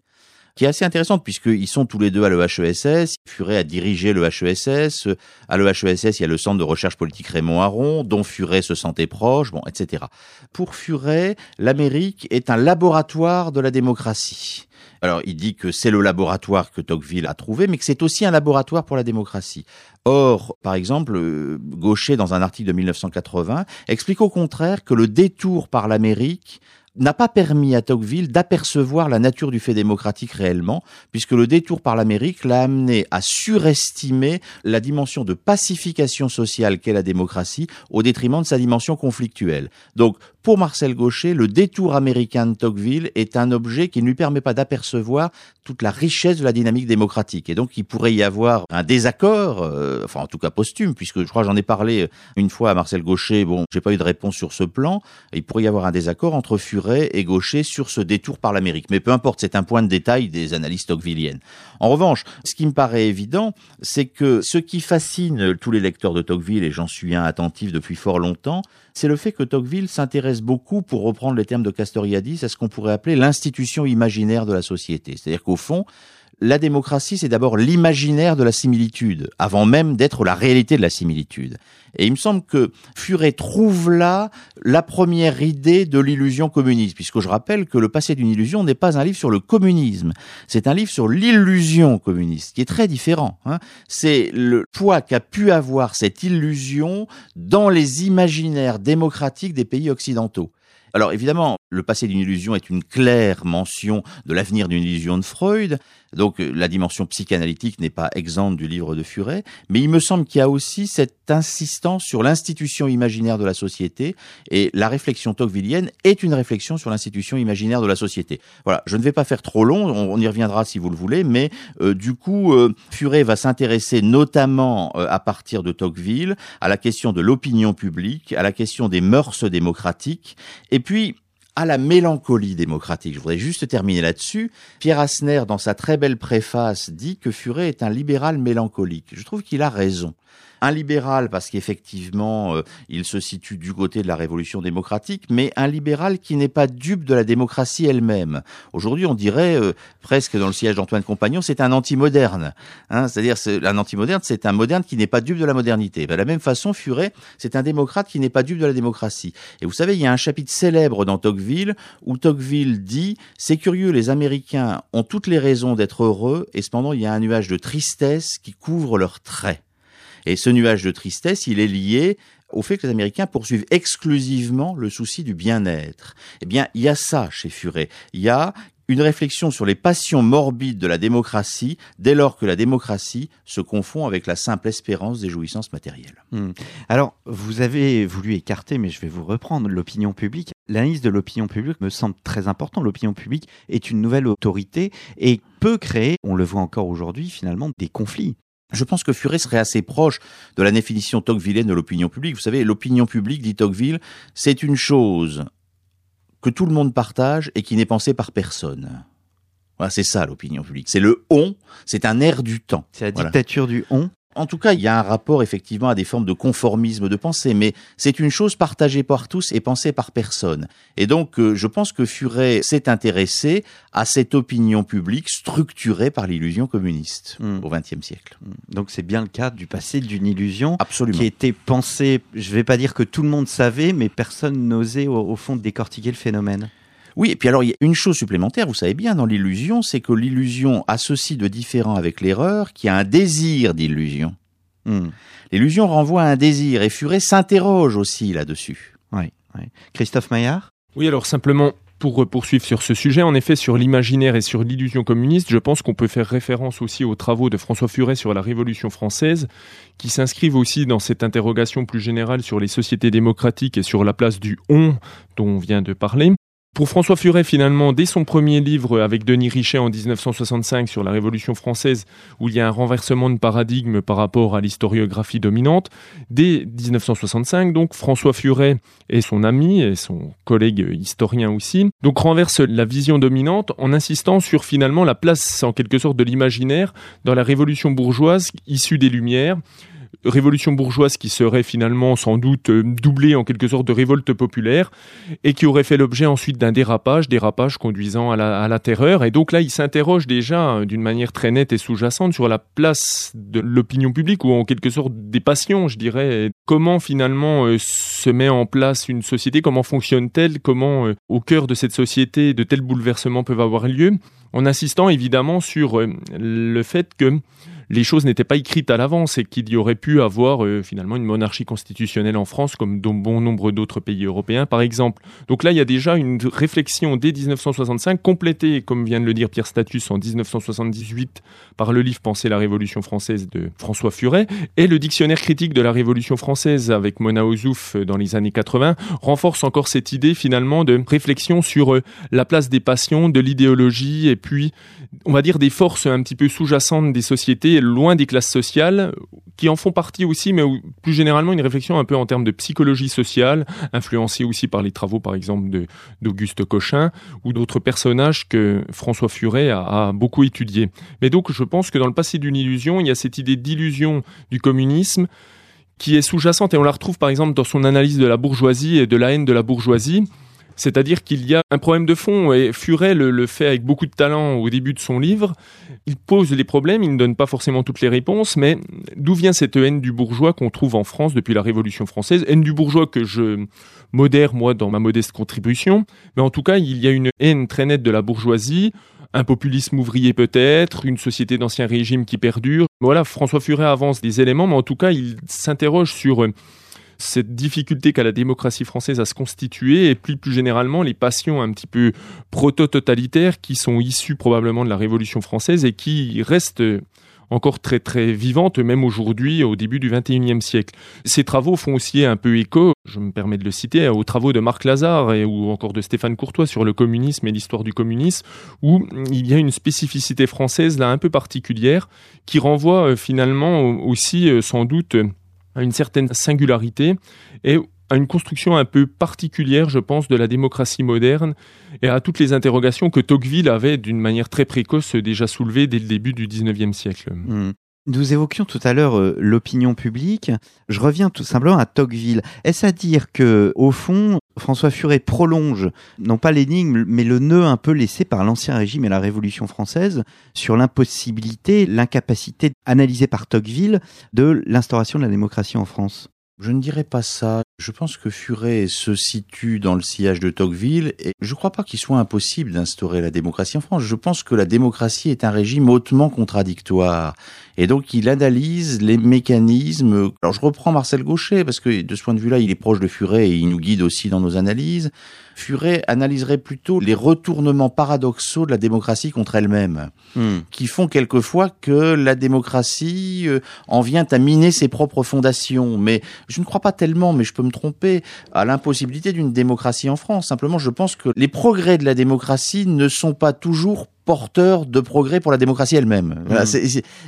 [SPEAKER 3] qui est assez intéressante puisqu'ils sont tous les deux à l'EHESS. Furet a dirigé le HESS. À l'EHESS, il y a le centre de recherche politique Raymond Aron, dont Furet se sentait proche, bon, etc. Pour Furet, l'Amérique est un laboratoire de la démocratie. Alors, il dit que c'est le laboratoire que Tocqueville a trouvé, mais que c'est aussi un laboratoire pour la démocratie. Or, par exemple, Gaucher, dans un article de 1980, explique au contraire que le détour par l'Amérique n'a pas permis à Tocqueville d'apercevoir la nature du fait démocratique réellement, puisque le détour par l'Amérique l'a amené à surestimer la dimension de pacification sociale qu'est la démocratie au détriment de sa dimension conflictuelle. Donc, pour Marcel Gaucher, le détour américain de Tocqueville est un objet qui ne lui permet pas d'apercevoir toute la richesse de la dynamique démocratique. Et donc, il pourrait y avoir un désaccord, euh, enfin, en tout cas posthume, puisque je crois j'en ai parlé une fois à Marcel Gaucher. Bon, j'ai pas eu de réponse sur ce plan. Il pourrait y avoir un désaccord entre Furet et Gaucher sur ce détour par l'Amérique. Mais peu importe, c'est un point de détail des analyses tocquevilliennes. En revanche, ce qui me paraît évident, c'est que ce qui fascine tous les lecteurs de Tocqueville, et j'en suis un attentif depuis fort longtemps, c'est le fait que Tocqueville s'intéresse beaucoup, pour reprendre les termes de Castoriadis, à ce qu'on pourrait appeler l'institution imaginaire de la société. C'est-à-dire qu'au fond, la démocratie, c'est d'abord l'imaginaire de la similitude, avant même d'être la réalité de la similitude. Et il me semble que Furet trouve là la première idée de l'illusion communiste, puisque je rappelle que Le passé d'une illusion n'est pas un livre sur le communisme, c'est un livre sur l'illusion communiste, qui est très différent. Hein. C'est le poids qu'a pu avoir cette illusion dans les imaginaires démocratiques des pays occidentaux. Alors évidemment, le passé d'une illusion est une claire mention de l'avenir d'une illusion de Freud, donc euh, la dimension psychanalytique n'est pas exempte du livre de Furet, mais il me semble qu'il y a aussi cette insistance sur l'institution imaginaire de la société, et la réflexion tocquevillienne est une réflexion sur l'institution imaginaire de la société. Voilà, je ne vais pas faire trop long, on, y reviendra si vous le voulez, mais euh, du coup, euh, Furet va s'intéresser notamment à partir de Tocqueville à la question de l'opinion publique, à la question des mœurs démocratiques, et puis à la mélancolie démocratique. Je voudrais juste terminer là-dessus. Pierre Asner, dans sa très belle préface, dit que Furet est un libéral mélancolique. Je trouve qu'il a raison un libéral parce qu'effectivement, euh, il se situe du côté de la révolution démocratique, mais un libéral qui n'est pas dupe de la démocratie elle-même. Aujourd'hui, on dirait euh, presque dans le siège d'Antoine Compagnon, c'est un anti-moderne. Hein, C'est-à-dire, un anti-moderne, c'est un moderne qui n'est pas dupe de la modernité. De la même façon, Furet, c'est un démocrate qui n'est pas dupe de la démocratie. Et vous savez, il y a un chapitre célèbre dans Tocqueville où Tocqueville dit c'est curieux, les Américains ont toutes les raisons d'être heureux, et cependant, il y a un nuage de tristesse qui couvre leurs traits. Et ce nuage de tristesse, il est lié au fait que les Américains poursuivent exclusivement le souci du bien-être. Eh bien, il y a ça chez Furet. Il y a une réflexion sur les passions morbides de la démocratie dès lors que la démocratie se confond avec la simple espérance des jouissances matérielles.
[SPEAKER 2] Hmm. Alors, vous avez voulu écarter, mais je vais vous reprendre, l'opinion publique. L'analyse de l'opinion publique me semble très important. L'opinion publique est une nouvelle autorité et peut créer, on le voit encore aujourd'hui, finalement, des conflits.
[SPEAKER 3] Je pense que Furet serait assez proche de la définition tocquevillienne de l'opinion publique. Vous savez, l'opinion publique, dit Tocqueville, c'est une chose que tout le monde partage et qui n'est pensée par personne. Voilà, c'est ça l'opinion publique. C'est le on, c'est un air du temps.
[SPEAKER 2] C'est la dictature du on
[SPEAKER 3] en tout cas, il y a un rapport effectivement à des formes de conformisme de pensée, mais c'est une chose partagée par tous et pensée par personne. Et donc, euh, je pense que Furet s'est intéressé à cette opinion publique structurée par l'illusion communiste hmm. au XXe siècle.
[SPEAKER 2] Hmm. Donc, c'est bien le cas du passé d'une illusion
[SPEAKER 3] Absolument.
[SPEAKER 2] qui était pensée. Je ne vais pas dire que tout le monde savait, mais personne n'osait au, au fond décortiquer le phénomène.
[SPEAKER 3] Oui, et puis alors il y a une chose supplémentaire, vous savez bien, dans l'illusion, c'est que l'illusion a ceci de différent avec l'erreur, qui a un désir d'illusion. Hmm. L'illusion renvoie à un désir, et Furet s'interroge aussi là-dessus.
[SPEAKER 2] Oui, Christophe Maillard?
[SPEAKER 4] Oui, alors simplement, pour poursuivre sur ce sujet, en effet, sur l'imaginaire et sur l'illusion communiste, je pense qu'on peut faire référence aussi aux travaux de François Furet sur la Révolution française, qui s'inscrivent aussi dans cette interrogation plus générale sur les sociétés démocratiques et sur la place du on dont on vient de parler. Pour François Furet, finalement, dès son premier livre avec Denis Richet en 1965 sur la Révolution française, où il y a un renversement de paradigme par rapport à l'historiographie dominante, dès 1965, donc, François Furet et son ami et son collègue historien aussi, donc renverse la vision dominante en insistant sur finalement la place en quelque sorte de l'imaginaire dans la Révolution bourgeoise issue des Lumières, révolution bourgeoise qui serait finalement sans doute euh, doublée en quelque sorte de révolte populaire et qui aurait fait l'objet ensuite d'un dérapage, dérapage conduisant à la, terreur. Et donc là, il s'interroge déjà hein, d'une manière très nette et sous-jacente sur la place de l'opinion publique ou en quelque sorte des passions, je dirais. Comment finalement euh, se met en place une société, comment fonctionne-t-elle, comment euh, au cœur de cette société de tels bouleversements peuvent avoir lieu, en insistant évidemment sur le fait que les choses n'étaient pas écrites à l'avance et qu'il y aurait pu avoir euh, finalement une monarchie constitutionnelle en France comme dans bon nombre d'autres pays européens par exemple. Donc là il y a déjà une réflexion dès 1965 complétée comme vient de le dire Pierre Status en 1978 par le livre Penser la Révolution française de François Furet et le dictionnaire critique de la Révolution française avec Mona Ozouf euh, dans les années 80 renforce encore cette idée finalement de réflexion sur euh, la place des passions, de l'idéologie et puis on va dire des forces un petit peu sous-jacentes des sociétés loin des classes sociales, qui en font partie aussi, mais plus généralement une réflexion un peu en termes de psychologie sociale, influencée aussi par les travaux, par exemple, d'Auguste Cochin ou d'autres personnages que François Furet a, beaucoup étudiés. Mais donc, je pense que dans le passé d'une illusion, il y a cette idée d'illusion du communisme qui est sous-jacente et on la retrouve par exemple dans son analyse de la bourgeoisie et de la haine de la bourgeoisie C'est-à-dire qu'il y a un problème de fond et Furet le, fait avec beaucoup de talent au début de son livre. Il pose les problèmes, il ne donne pas forcément toutes les réponses, mais d'où vient cette haine du bourgeois qu'on trouve en France depuis la Révolution française? Haine du bourgeois que je modère moi dans ma modeste contribution, mais en tout cas il y a une haine très nette de la bourgeoisie, un populisme ouvrier peut-être, une société d'ancien régime qui perdure. Voilà, François Furet avance des éléments, mais en tout cas il s'interroge sur cette difficulté qu'a la démocratie française à se constituer et plus, plus généralement les passions un petit peu proto-totalitaires qui sont issues probablement de la Révolution française et qui restent encore très très vivantes même aujourd'hui au début du XXIe siècle. Ces travaux font aussi un peu écho, je me permets de le citer, aux travaux de Marc Lazare et, ou encore de Stéphane Courtois sur le communisme et l'histoire du communisme, où il y a une spécificité française là un peu particulière qui renvoie euh, finalement aussi euh, sans doute à une certaine singularité et à une construction un peu particulière, je pense, de la démocratie moderne et à toutes les interrogations que Tocqueville avait d'une manière très précoce déjà soulevées dès le début du XIXe siècle.
[SPEAKER 2] Mmh. Nous évoquions tout à l'heure euh, l'opinion publique. Je reviens tout simplement à Tocqueville. Est-ce à dire que, au fond, François Furet prolonge, non pas l'énigme, mais le nœud un peu laissé par l'Ancien Régime et la Révolution française sur l'impossibilité, l'incapacité analysée par Tocqueville de l'instauration de la démocratie en France?
[SPEAKER 3] Je ne dirais pas ça. Je pense que Furet se situe dans le sillage de Tocqueville et je ne crois pas qu'il soit impossible d'instaurer la démocratie en France. Je pense que la démocratie est un régime hautement contradictoire. Et donc il analyse les mécanismes. Alors je reprends Marcel Gaucher parce que de ce point de vue-là, il est proche de Furet et il nous guide aussi dans nos analyses. Furet analyserait plutôt les retournements paradoxaux de la démocratie contre elle-même, hmm. qui font quelquefois que la démocratie euh, en vient à miner ses propres fondations. Mais je ne crois pas tellement, mais je peux me tromper, à l'impossibilité d'une démocratie en France. Simplement, je pense que les progrès de la démocratie ne sont pas toujours porteurs de progrès pour la démocratie elle-même. Hmm.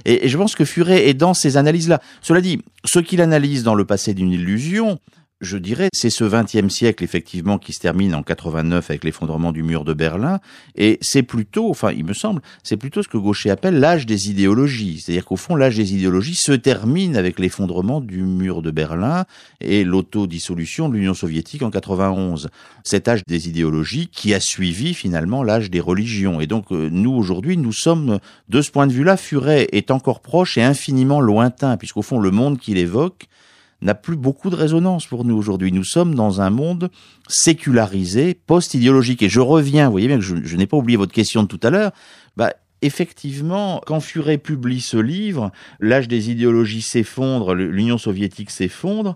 [SPEAKER 3] et, et, je pense que Furet est dans ces analyses-là. Cela dit, ce qu'il analyse dans le passé d'une illusion, je dirais, c'est ce XXe siècle effectivement qui se termine en 89 avec l'effondrement du mur de Berlin, et c'est plutôt, enfin, il me semble, c'est plutôt ce que Gaucher appelle l'âge des idéologies. C'est-à-dire qu'au fond, l'âge des idéologies se termine avec l'effondrement du mur de Berlin et l'autodissolution de l'Union soviétique en 91. Cet âge des idéologies qui a suivi finalement l'âge des religions. Et donc, euh, nous aujourd'hui, nous sommes de ce point de vue-là, Furet est encore proche et infiniment lointain, puisqu'au fond, le monde qu'il évoque n'a plus beaucoup de résonance pour nous aujourd'hui. Nous sommes dans un monde sécularisé, post-idéologique. Et je reviens, vous voyez bien que je, n'ai pas oublié votre question de tout à l'heure, bah, effectivement, quand Furet publie ce livre, l'âge des idéologies s'effondre, l'Union soviétique s'effondre,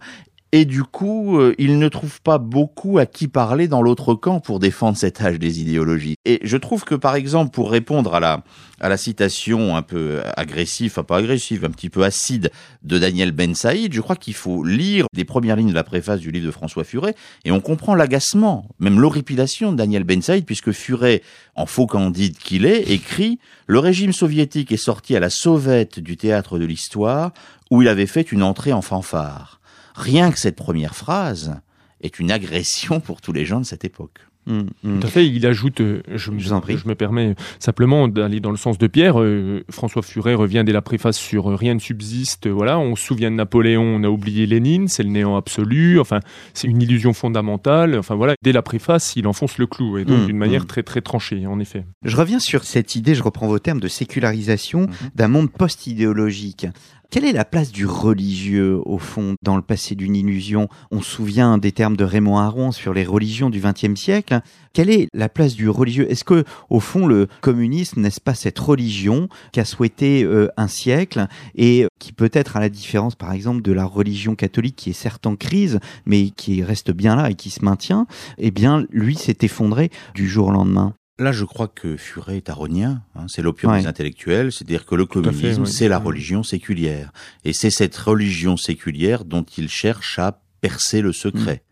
[SPEAKER 3] et du coup, euh, il ne trouve pas beaucoup à qui parler dans l'autre camp pour défendre cet âge des idéologies. Et je trouve que, par exemple, pour répondre à la, à la citation un peu agressive, enfin pas agressive, un petit peu acide de Daniel Ben Saïd, je crois qu'il faut lire les premières lignes de la préface du livre de François Furet, et on comprend l'agacement, même l'horripilation de Daniel Ben Saïd, puisque Furet, en faux candide qu'il est, écrit « Le régime soviétique est sorti à la sauvette du théâtre de l'histoire, où il avait fait une entrée en fanfare. » Rien que cette première phrase est une agression pour tous les gens de cette époque.
[SPEAKER 4] Mmh, mmh. Tout à fait. Il ajoute, euh, je, me permets simplement d'aller dans le sens de Pierre. Euh, François Furet revient dès la préface sur euh, rien ne subsiste. Voilà, on se souvient de Napoléon, on a oublié Lénine, c'est le néant absolu. Enfin, c'est une illusion fondamentale. Enfin voilà, dès la préface, il enfonce le clou et donc mmh, d'une manière très très tranchée, en effet.
[SPEAKER 2] Je reviens sur cette idée, je reprends vos termes de sécularisation d'un monde post-idéologique. Quelle est la place du religieux, au fond, dans le passé d'une illusion? On se souvient des termes de Raymond Aron sur les religions du XXe siècle. Quelle est la place du religieux? Est-ce que, au fond, le communisme n'est-ce pas cette religion qu'a souhaité euh, un siècle et qui peut être à la différence, par exemple, de la religion catholique qui est certes en crise, mais qui reste bien là et qui se maintient? Eh bien, lui s'est effondré du jour au lendemain.
[SPEAKER 3] Là, je crois que Furet est aronien. Hein, c'est l'opium des intellectuels. C'est-à-dire que le communisme, c'est la religion séculière. Et c'est cette religion séculière dont il cherche à percer le secret.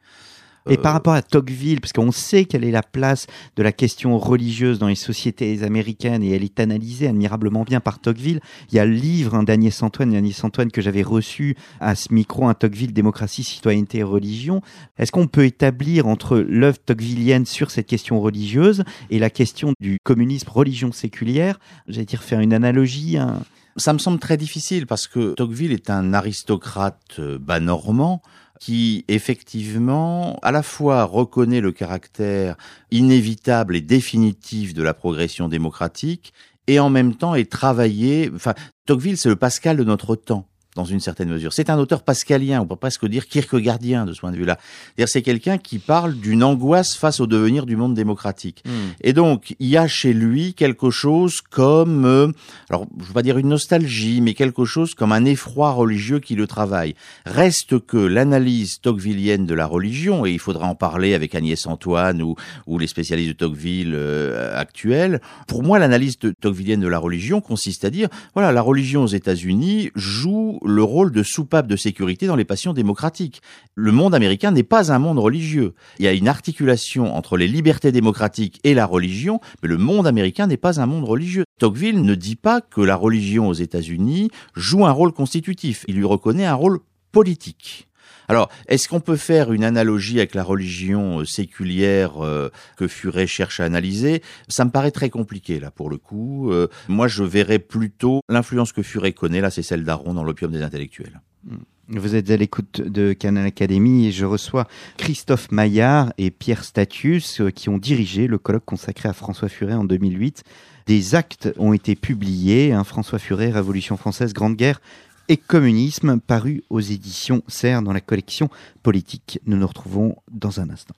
[SPEAKER 2] Et par rapport à Tocqueville, parce qu'on sait quelle est la place de la question religieuse dans les sociétés américaines et elle est analysée admirablement bien par Tocqueville. Il y a le livre hein, d'Agnès Antoine, Agnès Antoine que j'avais reçu à ce micro, un Tocqueville, démocratie, citoyenneté et religion. Est-ce qu'on peut établir entre l'œuvre tocquevillienne sur cette question religieuse et la question du communisme religion séculière? J'allais dire faire une analogie.
[SPEAKER 3] Ça me semble très difficile parce que Tocqueville est un aristocrate euh, bas normand qui effectivement à la fois reconnaît le caractère inévitable et définitif de la progression démocratique et en même temps est travaillé, enfin Tocqueville c'est le Pascal de notre temps dans une certaine mesure. C'est un auteur pascalien, on peut presque dire kierkegaardien de ce point de vue-là. C'est quelqu'un qui parle d'une angoisse face au devenir du monde démocratique. Hmm. Et donc, il y a chez lui quelque chose comme, euh, alors je vais pas dire une nostalgie, mais quelque chose comme un effroi religieux qui le travaille. Reste que l'analyse tocquevillienne de la religion, et il faudra en parler avec Agnès Antoine ou, ou les spécialistes de Tocqueville euh, actuels, pour moi l'analyse tocquevillienne de la religion consiste à dire, voilà, la religion aux États-Unis joue le rôle de soupape de sécurité dans les passions démocratiques. Le monde américain n'est pas un monde religieux. Il y a une articulation entre les libertés démocratiques et la religion, mais le monde américain n'est pas un monde religieux. Tocqueville ne dit pas que la religion aux États-Unis joue un rôle constitutif. Il lui reconnaît un rôle politique. Alors, est-ce qu'on peut faire une analogie avec la religion euh, séculière euh, que Furet cherche à analyser? Ça me paraît très compliqué là pour le coup. Euh, moi, je verrais plutôt l'influence que Furet connaît là, c'est celle d'Aron dans l'opium des intellectuels. Hmm.
[SPEAKER 2] Vous êtes à l'écoute de Canal Academy et je reçois Christophe Maillard et Pierre Statius qui ont dirigé le colloque consacré à François Furet en 2008. Des actes ont été publiés, hein, François Furet, Révolution française, Grande Guerre, et communisme, paru aux éditions Serre dans la collection politique. Nous nous retrouvons dans un instant.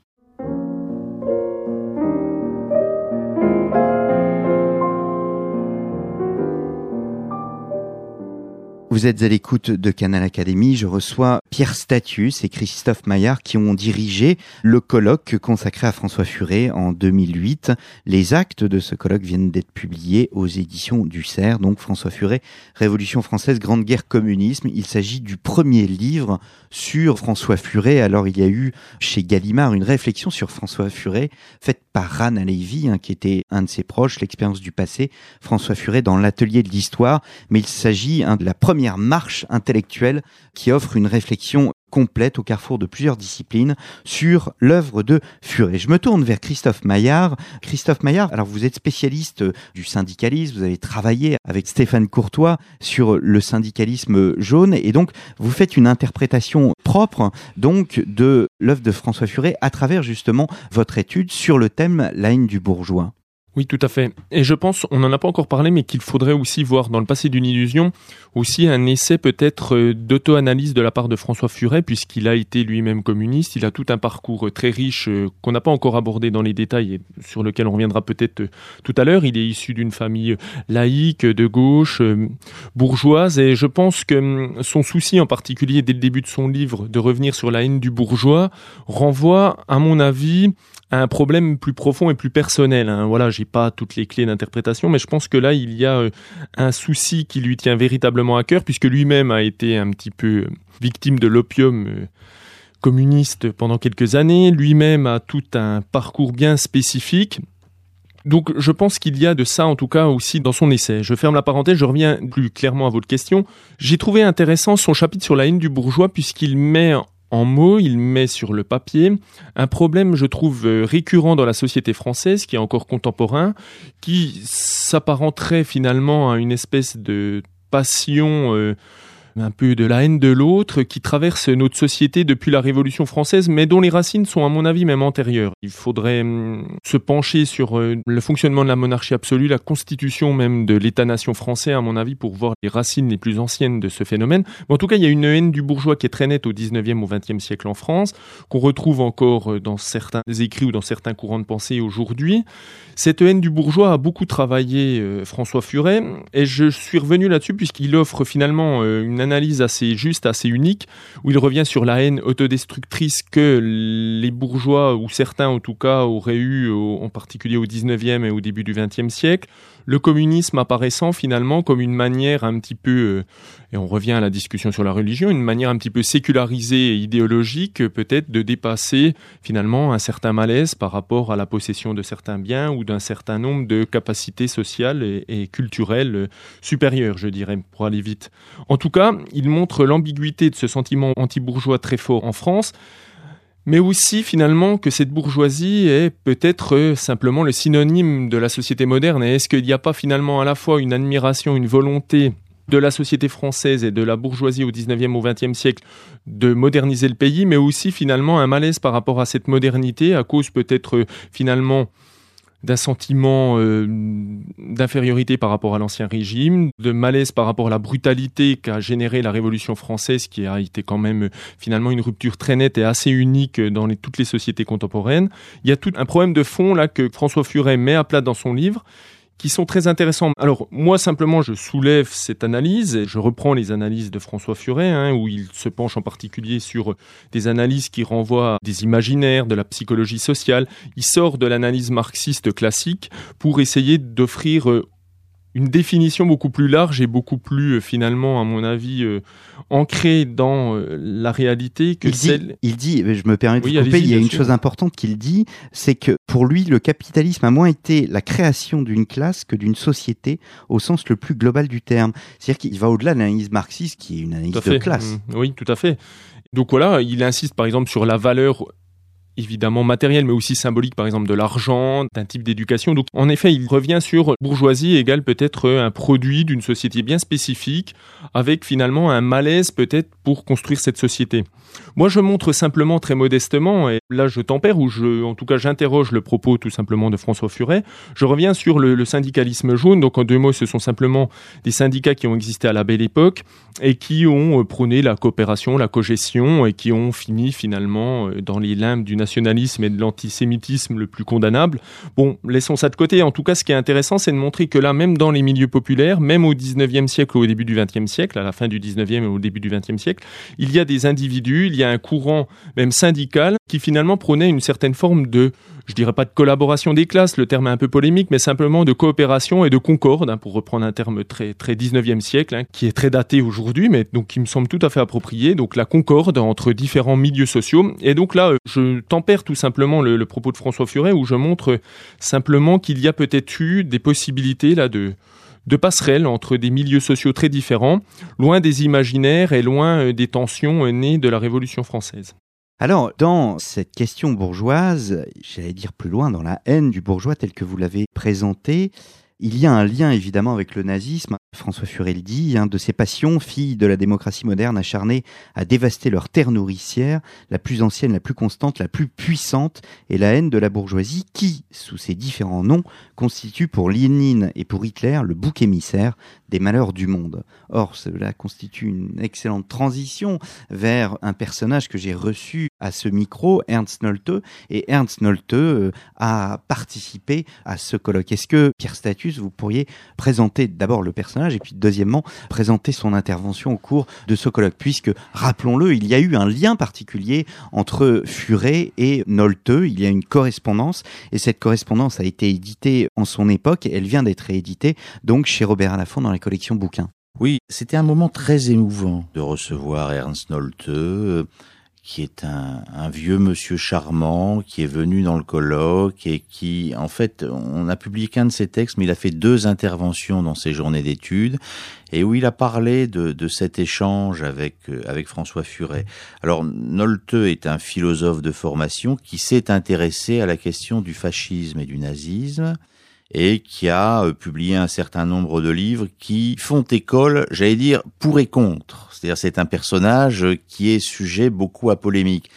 [SPEAKER 2] Vous êtes à l'écoute de Canal Académie. Je reçois Pierre Statius et Christophe Maillard qui ont dirigé le colloque consacré à François Furet en 2008. Les actes de ce colloque viennent d'être publiés aux éditions du CERF. Donc François Furet, Révolution française, Grande Guerre, Communisme. Il s'agit du premier livre sur François Furet. Alors il y a eu chez Gallimard une réflexion sur François Furet faite par Rana Levy, hein, qui était un de ses proches, l'expérience du passé. François Furet dans l'atelier de l'histoire. Mais il s'agit hein, de la première marche intellectuelle qui offre une réflexion complète au carrefour de plusieurs disciplines sur l'œuvre de Furet. Je me tourne vers Christophe Maillard. Christophe Maillard, alors vous êtes spécialiste du syndicalisme, vous avez travaillé avec Stéphane Courtois sur le syndicalisme jaune et donc vous faites une interprétation propre donc de l'œuvre de François Furet à travers justement votre étude sur le thème La haine du bourgeois.
[SPEAKER 4] Oui, tout à fait. Et je pense, on n'en a pas encore parlé, mais qu'il faudrait aussi voir dans le passé d'une illusion aussi un essai peut-être euh, d'auto-analyse de la part de François Furet, puisqu'il a été lui-même communiste. Il a tout un parcours euh, très riche euh, qu'on n'a pas encore abordé dans les détails et sur lequel on reviendra peut-être tout à l'heure. Il est issu d'une famille laïque, de gauche, bourgeoise, et je pense que hum, son souci en particulier dès le début de son livre de revenir sur la haine du bourgeois renvoie, à mon avis, un problème plus profond et plus personnel. Hein. Voilà, j'ai pas toutes les clés d'interprétation, mais je pense que là, il y a euh, un souci qui lui tient véritablement à cœur, puisque lui-même a été un petit peu victime de l'opium euh, communiste pendant quelques années. Lui-même a tout un parcours bien spécifique. Donc je pense qu'il y a de ça en tout cas aussi dans son essai. Je ferme la parenthèse, je reviens plus clairement à votre question. J'ai trouvé intéressant son chapitre sur la haine du bourgeois puisqu'il met en mots, il met sur le papier un problème, je trouve, euh, récurrent dans la société française, qui est encore contemporain, qui s'apparenterait finalement à une espèce de passion euh, un peu de la haine de l'autre qui traverse notre société depuis la Révolution française, mais dont les racines sont à mon avis même antérieures. Il faudrait hum, se pencher sur euh, le fonctionnement de la monarchie absolue, la constitution même de l'État-nation français, à mon avis, pour voir les racines les plus anciennes de ce phénomène. En tout cas, il y a une haine du bourgeois qui est très nette au 19e, au 20e siècle en France, qu'on retrouve encore euh, dans certains écrits ou dans certains courants de pensée aujourd'hui. Cette haine du bourgeois a beaucoup travaillé euh, François Furet, et je suis revenu là-dessus puisqu'il offre finalement une analyse assez juste, assez unique, où il revient sur la haine autodestructrice que les bourgeois, ou certains en tout cas, auraient eu, en particulier au 19e et au début du 20e siècle, le communisme apparaissant finalement comme une manière un petit peu, euh, et on revient à la discussion sur la religion, une manière un petit peu sécularisée et idéologique peut-être de dépasser finalement un certain malaise par rapport à la possession de certains biens ou d'un certain nombre de capacités sociales et, et culturelles supérieures, je dirais, pour aller vite. En tout cas, il montre l'ambiguïté de ce sentiment anti-bourgeois très fort en France mais aussi finalement que cette bourgeoisie est peut-être euh, simplement le synonyme de la société moderne. Et est-ce qu'il n'y a pas finalement à la fois une admiration, une volonté de la société française et de la bourgeoisie au 19e au 20e siècle de moderniser le pays, mais aussi finalement un malaise par rapport à cette modernité à cause peut-être euh, finalement d'un sentiment euh, d'infériorité par rapport à l'ancien régime, de malaise par rapport à la brutalité qu'a généré la Révolution française, qui a été quand même finalement une rupture très nette et assez unique dans toutes les sociétés contemporaines. Il y a tout un problème de fond là que François Furet met à plat dans son livre, qui sont très intéressants. Alors moi simplement je soulève cette analyse et je reprends les analyses de François Furet hein, où il se penche en particulier sur des analyses qui renvoient à des imaginaires, de la psychologie sociale. Il sort de l'analyse marxiste classique pour essayer d'offrir euh, une définition beaucoup plus large et beaucoup plus euh, finalement, à mon avis, euh, ancrée dans euh, la réalité que
[SPEAKER 2] il
[SPEAKER 4] celle.
[SPEAKER 2] Dit, il dit, je me permets de oui, couper, il y a une
[SPEAKER 4] sûr.
[SPEAKER 2] chose importante qu'il dit, c'est que pour lui, le capitalisme a moins été la création d'une classe que d'une société au sens le plus global du terme. C'est-à-dire qu'il va au-delà de l'analyse marxiste qui est une analyse de classe.
[SPEAKER 4] Mmh, oui, tout à fait. Donc voilà, il insiste par exemple sur la valeur évidemment matériel, mais aussi symbolique, par exemple de l'argent, d'un type d'éducation. Donc en effet, il revient sur bourgeoisie égale peut-être un produit d'une société bien spécifique, avec finalement un malaise peut-être pour construire cette société. Moi, je montre simplement très modestement, et là je tempère, ou je, en tout cas j'interroge le propos tout simplement de François Furet, je reviens sur le, le, syndicalisme jaune. Donc en deux mots, ce sont simplement des syndicats qui ont existé à la belle époque et qui ont prôné la coopération, la cogestion, et qui ont fini finalement dans les limbes du nationalisme et de l'antisémitisme le plus condamnable. Bon, laissons ça de côté. En tout cas, ce qui est intéressant, c'est de montrer que là, même dans les milieux populaires, même au 19e siècle ou au début du 20e siècle, à la fin du 19e et au début du 20e siècle, il y a des individus, il y a un courant même syndical qui finalement prônait une certaine forme de je dirais pas de collaboration des classes, le terme est un peu polémique, mais simplement de coopération et de concorde, hein, pour reprendre un terme très très 19e siècle, hein, qui est très daté aujourd'hui, mais donc qui me semble tout à fait approprié. Donc la concorde entre différents milieux sociaux. Et donc là, je tempère tout simplement le, propos de François Furet, où je montre simplement qu'il y a peut-être eu des possibilités là de passerelles entre des milieux sociaux très différents, loin des imaginaires et loin des tensions nées de la Révolution française.
[SPEAKER 2] Alors, dans cette question bourgeoise, j'allais dire plus loin, dans la haine du bourgeois tel que vous l'avez présenté, il y a un lien évidemment avec le nazisme. François Furet le dit, de ces passions, filles de la démocratie moderne acharnées à dévaster leur terre nourricière, la plus ancienne, la plus constante, la plus puissante, et la haine de la bourgeoisie qui, sous ses différents noms, constitue pour Lénine et pour Hitler le bouc émissaire des malheurs du monde. Or, cela constitue une excellente transition vers un personnage que j'ai reçu à ce micro, Ernst Nolte, et Ernst Nolte euh, a participé à ce colloque. Est-ce que, Pierre Status, vous pourriez présenter d'abord le personnage et puis deuxièmement présenter son intervention au cours de ce colloque, puisque, rappelons-le, il y a eu un lien particulier entre Furet et Nolte, il y a une correspondance, et cette correspondance a été éditée en son époque, elle vient d'être rééditée donc chez Robert Laffont dans la bouquins.
[SPEAKER 3] Oui, c'était un moment très émouvant de recevoir Ernst Nolte, qui est un, vieux monsieur charmant, qui est venu dans le colloque et qui, en fait, on n'a publié qu'un de ses textes, mais il a fait deux interventions dans ses journées d'études et où il a parlé de, cet échange avec, avec François Furet. Alors, Nolte est un philosophe de formation qui s'est intéressé à la question du fascisme et du nazisme et qui a publié un certain nombre de livres qui font école, j'allais dire, pour et contre. C'est-à-dire c'est un personnage qui est sujet beaucoup à polémique.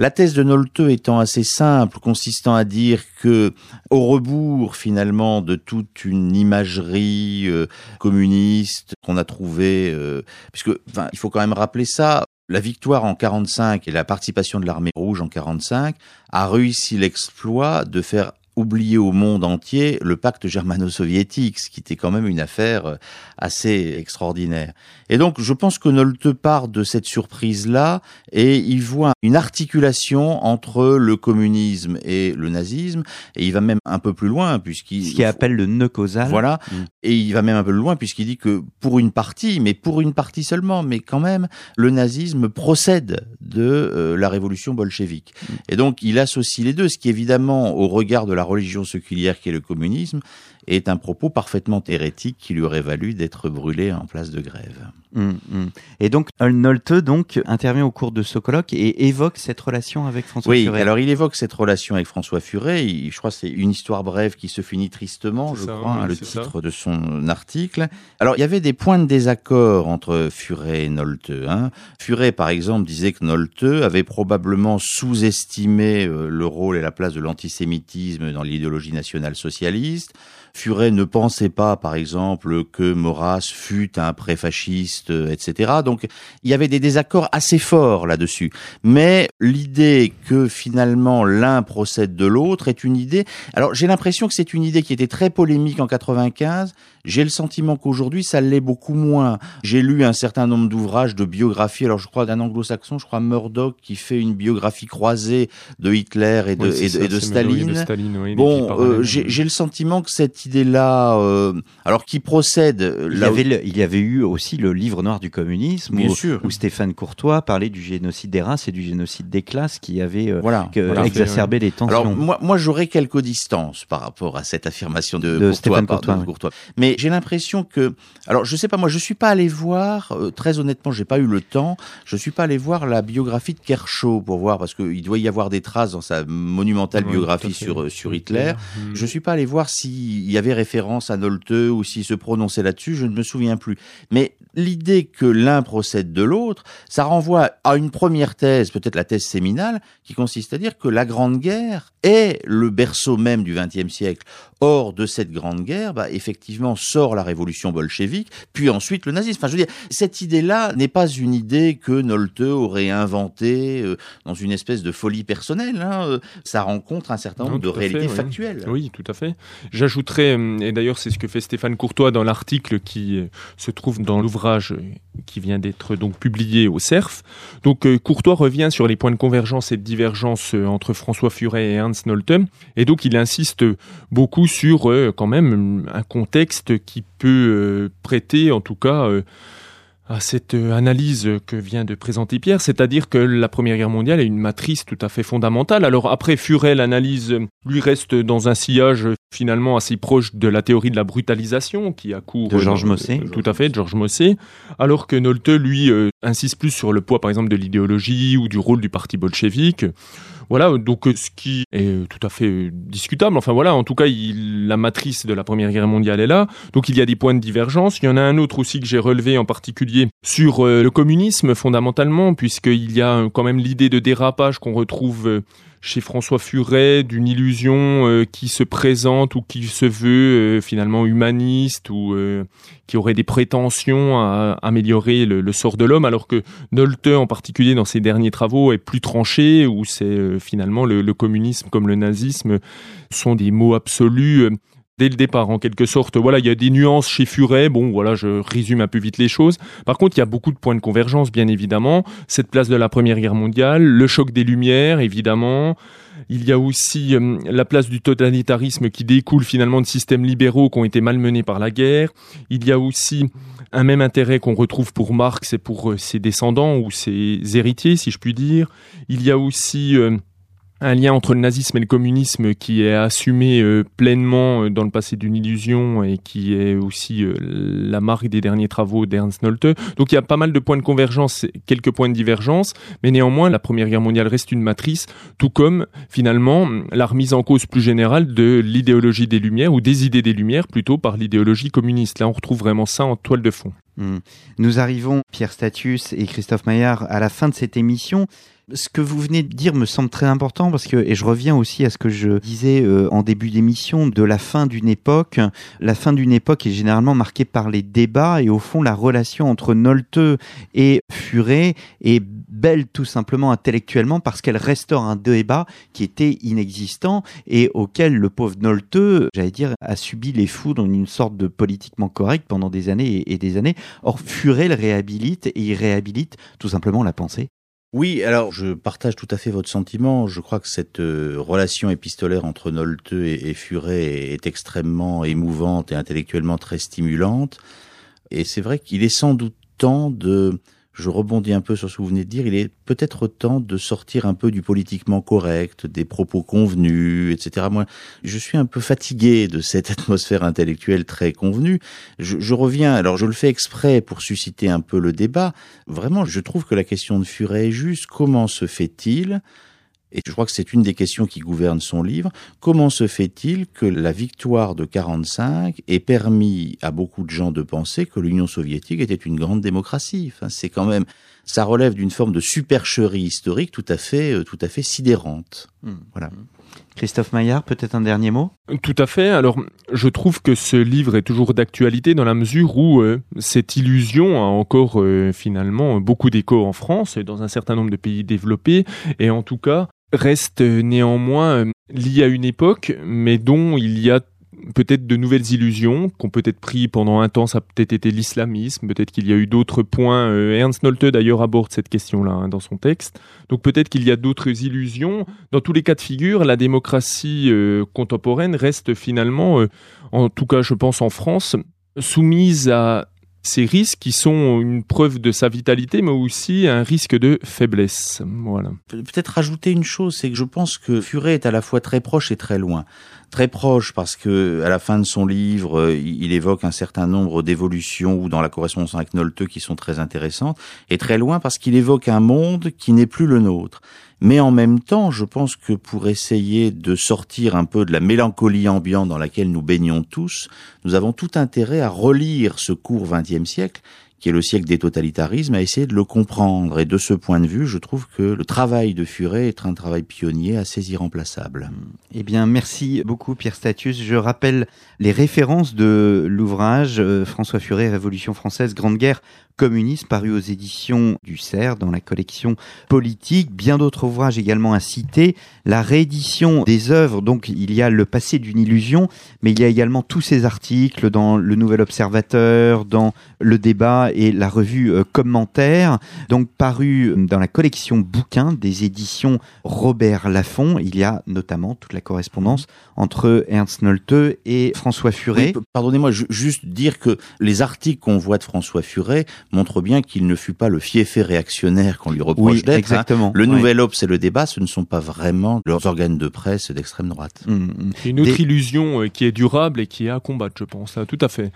[SPEAKER 3] La thèse de Nolte étant assez simple, consistant à dire que, au rebours finalement de toute une imagerie euh, communiste qu'on a trouvée, euh, puisque, enfin, il faut quand même rappeler ça, la victoire en 45 et la participation de l'armée rouge en 45 a réussi l'exploit de faire oublier au monde entier le pacte germano-soviétique, ce qui était quand même une affaire assez extraordinaire. Et donc, je pense que Nolte part de cette surprise-là et il voit une articulation entre le communisme et le nazisme, et il va même un peu plus loin, puisqu'il...
[SPEAKER 2] Ce qu'il appelle le nœud causal.
[SPEAKER 3] Voilà, mmh. et il va même un peu plus loin, puisqu'il dit que pour une partie, mais pour une partie seulement, mais quand même, le nazisme procède de euh, la révolution bolchevique. Mmh. Et donc, il associe les deux, ce qui évidemment, au regard de la religion séculière qui est le communisme, est un propos parfaitement hérétique qui lui aurait valu d'être brûlé en place de grève.
[SPEAKER 2] Hum, hum. Et donc, Nolte donc intervient au cours de ce colloque et évoque cette relation avec François
[SPEAKER 3] oui,
[SPEAKER 2] Furet.
[SPEAKER 3] alors il évoque cette relation avec François Furet. Il- je crois que c'est une histoire brève qui se finit tristement, je
[SPEAKER 4] ça,
[SPEAKER 3] crois,
[SPEAKER 4] oui,
[SPEAKER 3] hein, le titre de son article. Alors il y avait des points de désaccord entre Furet et Nolte. Hein. Furet, par exemple, disait que Nolte avait probablement sous-estimé euh, le rôle et la place de l'antisémitisme dans l'idéologie nationale socialiste. Furet ne pensait pas, par exemple, que Maurras fût un préfasciste, euh, etc. Donc, il y avait des désaccords assez forts là-dessus. Mais l'idée que finalement l'un procède de l'autre est une idée. Alors, j'ai l'impression que c'est une idée qui était très polémique en 95. J'ai le sentiment qu'aujourd'hui, ça l'est beaucoup moins. J'ai lu un certain nombre d'ouvrages de biographies. Alors, je crois d'un anglo-saxon, je crois Murdoch, qui fait une biographie croisée de Hitler et de, et de,
[SPEAKER 4] ça,
[SPEAKER 3] et Staline.
[SPEAKER 4] de Staline, oui, les vies
[SPEAKER 3] Bon, euh, j'ai le sentiment que cette idée-là, euh, alors qui procède
[SPEAKER 2] il, y
[SPEAKER 3] là où-
[SPEAKER 2] avait le- il y avait eu aussi le livre noir du communisme
[SPEAKER 3] Bien
[SPEAKER 2] où,
[SPEAKER 3] sûr.
[SPEAKER 2] où Stéphane Courtois parlait du génocide des races et du génocide des classes qui avait euh,
[SPEAKER 3] voilà.
[SPEAKER 2] que-
[SPEAKER 3] voilà.
[SPEAKER 2] exacerbé les tensions.
[SPEAKER 3] Alors moi, moi j'aurais quelques distances par rapport à cette affirmation de,
[SPEAKER 2] De
[SPEAKER 3] Courtois,
[SPEAKER 2] Stéphane Courtois,
[SPEAKER 3] de
[SPEAKER 2] oui.
[SPEAKER 3] Courtois. Mais j'ai l'impression que, alors je sais pas, moi je suis pas allé voir, euh, très honnêtement, j'ai pas eu le temps. Je suis pas allé voir la biographie de Kershaw pour voir parce qu'il doit y avoir des traces dans sa monumentale
[SPEAKER 4] Ouais,
[SPEAKER 3] biographie sur euh, sur Hitler.
[SPEAKER 4] Mm.
[SPEAKER 3] Je suis pas allé voir s'il y avait référence à Nolte ou s'il se prononçait là-dessus, je ne me souviens plus. Mais l'idée que l'un procède de l'autre, ça renvoie à une première thèse, peut-être la thèse séminale, qui consiste à dire que la Grande Guerre est le berceau même du XXe siècle. Or, de cette Grande Guerre, bah, effectivement, sort la révolution bolchevique, puis ensuite le nazisme. Enfin, je veux dire, cette idée-là n'est pas une idée que Nolte aurait inventée euh, dans une espèce de folie personnelle. Hein. Euh, Ça rencontre un certain
[SPEAKER 4] Non,
[SPEAKER 3] nombre de
[SPEAKER 4] fait,
[SPEAKER 3] réalités
[SPEAKER 4] oui.
[SPEAKER 3] factuelles.
[SPEAKER 4] Oui, tout à fait. J'ajouterais, euh, et d'ailleurs c'est ce que fait Stéphane Courtois dans l'article qui se trouve dans l'ouvrage qui vient d'être donc publié au CERF. Donc Courtois revient sur les points de convergence et de divergence entre François Furet et Ernst Nolte, et donc il insiste beaucoup sur euh, quand même un contexte qui peut euh, prêter en tout cas euh, à cette analyse que vient de présenter Pierre, c'est-à-dire que la Première Guerre mondiale est une matrice tout à fait fondamentale. Alors après, Furet, l'analyse, lui reste dans un sillage finalement assez proche de la théorie de la brutalisation qui a cours
[SPEAKER 2] De Georges Mossé.
[SPEAKER 4] Tout à fait, de Georges Mossé. Alors que Nolte, lui, insiste plus sur le poids, par exemple, de l'idéologie ou du rôle du parti bolchevique. Voilà, donc euh, ce qui est euh, tout à fait euh, discutable. Enfin voilà, en tout cas, la matrice de la Première Guerre mondiale est là. Donc il y a des points de divergence. Il y en a un autre aussi que j'ai relevé en particulier sur le communisme fondamentalement, puisqu'il y a quand même l'idée de dérapage qu'on retrouve chez François Furet d'une illusion euh, qui se présente ou qui se veut euh, finalement humaniste ou euh, qui aurait des prétentions à améliorer le, sort de l'homme, alors que Nolte en particulier dans ses derniers travaux est plus tranché, où c'est finalement le, le communisme comme le nazisme sont des mots absolus. Dès le départ, en quelque sorte, voilà, il y a des nuances chez Furet. Bon, voilà, je résume un peu vite les choses. Par contre, il y a beaucoup de points de convergence, bien évidemment. Cette place de la Première Guerre mondiale, le choc des Lumières, évidemment. Il y a aussi euh, la place du totalitarisme qui découle finalement de systèmes libéraux qui ont été malmenés par la guerre. Il y a aussi un même intérêt qu'on retrouve pour Marx et pour euh, ses descendants ou ses héritiers, si je puis dire. Il y a aussi euh, un lien entre le nazisme et le communisme qui est assumé euh, pleinement euh, dans le passé d'une illusion et qui est aussi euh, la marque des derniers travaux d'Ernst Nolte. Donc il y a pas mal de points de convergence, quelques points de divergence, mais néanmoins la Première Guerre mondiale reste une matrice, tout comme finalement la remise en cause plus générale de l'idéologie des Lumières ou des idées des Lumières plutôt par l'idéologie communiste. Là on retrouve vraiment ça en toile de fond.
[SPEAKER 2] Hmm. Nous arrivons, Pierre Statius et Christophe Maillard, à la fin de cette émission. Ce que vous venez de dire me semble très important parce que, et je reviens aussi à ce que je disais euh, en début d'émission, de la fin d'une époque. La fin d'une époque est généralement marquée par les débats et au fond la relation entre Nolte et Furet est belle tout simplement intellectuellement parce qu'elle restaure un débat qui était inexistant et auquel le pauvre Nolte, j'allais dire, a subi les foudres d'une sorte de politiquement correct pendant des années et, et des années. Or, Furet le réhabilite et il réhabilite tout simplement la pensée.
[SPEAKER 3] Oui, alors je partage tout à fait votre sentiment. Je crois que cette euh, relation épistolaire entre Nolte et, et Furet est extrêmement émouvante et intellectuellement très stimulante. Et c'est vrai qu'il est sans doute temps de, je rebondis un peu sur ce que vous venez de dire, il est peut-être temps de sortir un peu du politiquement correct, des propos convenus, etc. Moi, je suis un peu fatigué de cette (laughs) atmosphère intellectuelle très convenue. Je, je reviens, alors je le fais exprès pour susciter un peu le débat. Vraiment, je trouve que la question de Furet est juste. Comment se fait-il et je crois que c'est une des questions qui gouverne son livre. Comment se fait-il que la victoire de 45 ait permis à beaucoup de gens de penser que l'Union soviétique était une grande démocratie? Enfin, C'est quand même, ça relève d'une forme de supercherie historique tout à fait, euh, tout à fait sidérante. Mmh. Voilà.
[SPEAKER 2] Christophe Maillard, peut-être un dernier mot?
[SPEAKER 4] Tout à fait. Alors, je trouve que ce livre est toujours d'actualité dans la mesure où euh, cette illusion a encore euh, finalement beaucoup d'écho en France et dans un certain nombre de pays développés. Et en tout cas, reste néanmoins euh, lié à une époque, mais dont il y a peut-être de nouvelles illusions qu'on peut-être pris pendant un temps, ça a peut-être été l'islamisme, peut-être qu'il y a eu d'autres points. Euh, Ernst Nolte d'ailleurs aborde cette question-là hein, dans son texte. Donc peut-être qu'il y a d'autres illusions. Dans tous les cas de figure, la démocratie euh, contemporaine reste finalement, en tout cas je pense en France, soumise à ces risques qui sont une preuve de sa vitalité, mais aussi un risque de faiblesse. Voilà.
[SPEAKER 3] Peut-être rajouter une chose, c'est que je pense que Furet est à la fois très proche et très loin. Très proche parce que à la fin de son livre, euh, il évoque un certain nombre d'évolutions ou dans la correspondance avec Nolte qui sont très intéressantes, et très loin parce qu'il évoque un monde qui n'est plus le nôtre. Mais en même temps, je pense que pour essayer de sortir un peu de la mélancolie ambiante dans laquelle nous baignons tous, nous avons tout intérêt à relire ce court XXe siècle qui est le siècle des totalitarismes, à essayer de le comprendre. Et de ce point de vue, je trouve que le travail de Furet est un travail pionnier assez irremplaçable.
[SPEAKER 2] Eh bien, merci beaucoup Pierre Statius. Je rappelle les références de l'ouvrage euh, François Furet, Révolution française, Grande Guerre, communiste, paru aux éditions du CERF dans la collection politique. Bien d'autres ouvrages également à citer. La réédition des œuvres, donc il y a le passé d'une illusion, mais il y a également tous ces articles dans le Nouvel Observateur, dans le débat et la revue euh, Commentaire, donc paru dans la collection bouquins des éditions Robert Laffont. Il y a notamment toute la correspondance entre Ernst Nolte et François Furet.
[SPEAKER 3] Pardonnez-moi, juste dire que les articles qu'on voit de François Furet montrent bien qu'il ne fut pas le fiefé réactionnaire qu'on lui reproche
[SPEAKER 2] oui,
[SPEAKER 3] d'être. Hein.
[SPEAKER 2] Exactement.
[SPEAKER 3] Le Nouvel Obs et le débat, ce ne sont pas vraiment leurs organes de presse d'extrême droite. Mmh,
[SPEAKER 4] mmh. Une autre illusion euh, qui est durable et qui est à combattre, je pense. Tout à fait.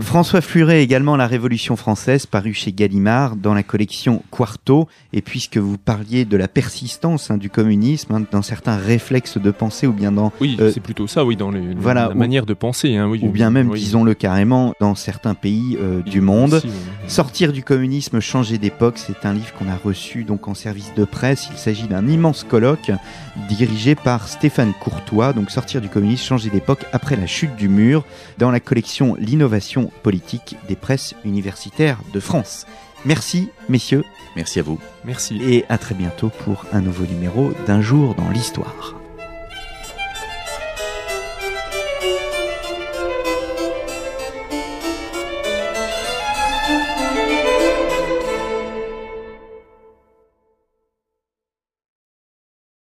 [SPEAKER 2] François Furet également La Révolution française, paru chez Gallimard dans la collection Quarto. Et puisque vous parliez de la persistance hein, du communisme hein, dans certains réflexes de pensée ou bien dans...
[SPEAKER 4] Oui, euh, c'est plutôt ça, oui, dans les, voilà, la manière de penser. Hein, oui,
[SPEAKER 2] ou bien même, disons-le carrément, dans certains pays euh, du monde. Sortir du communisme, changer d'époque, c'est un livre qu'on a reçu donc en service de presse. Il s'agit d'un immense colloque dirigé par Stéphane Courtois. Donc sortir du communisme, changer d'époque après la chute du mur dans la collection L'innovation politique des presses universitaires de France. Merci, messieurs.
[SPEAKER 3] Merci à vous.
[SPEAKER 4] Merci.
[SPEAKER 2] Et à très bientôt pour un nouveau numéro d'Un jour dans l'histoire.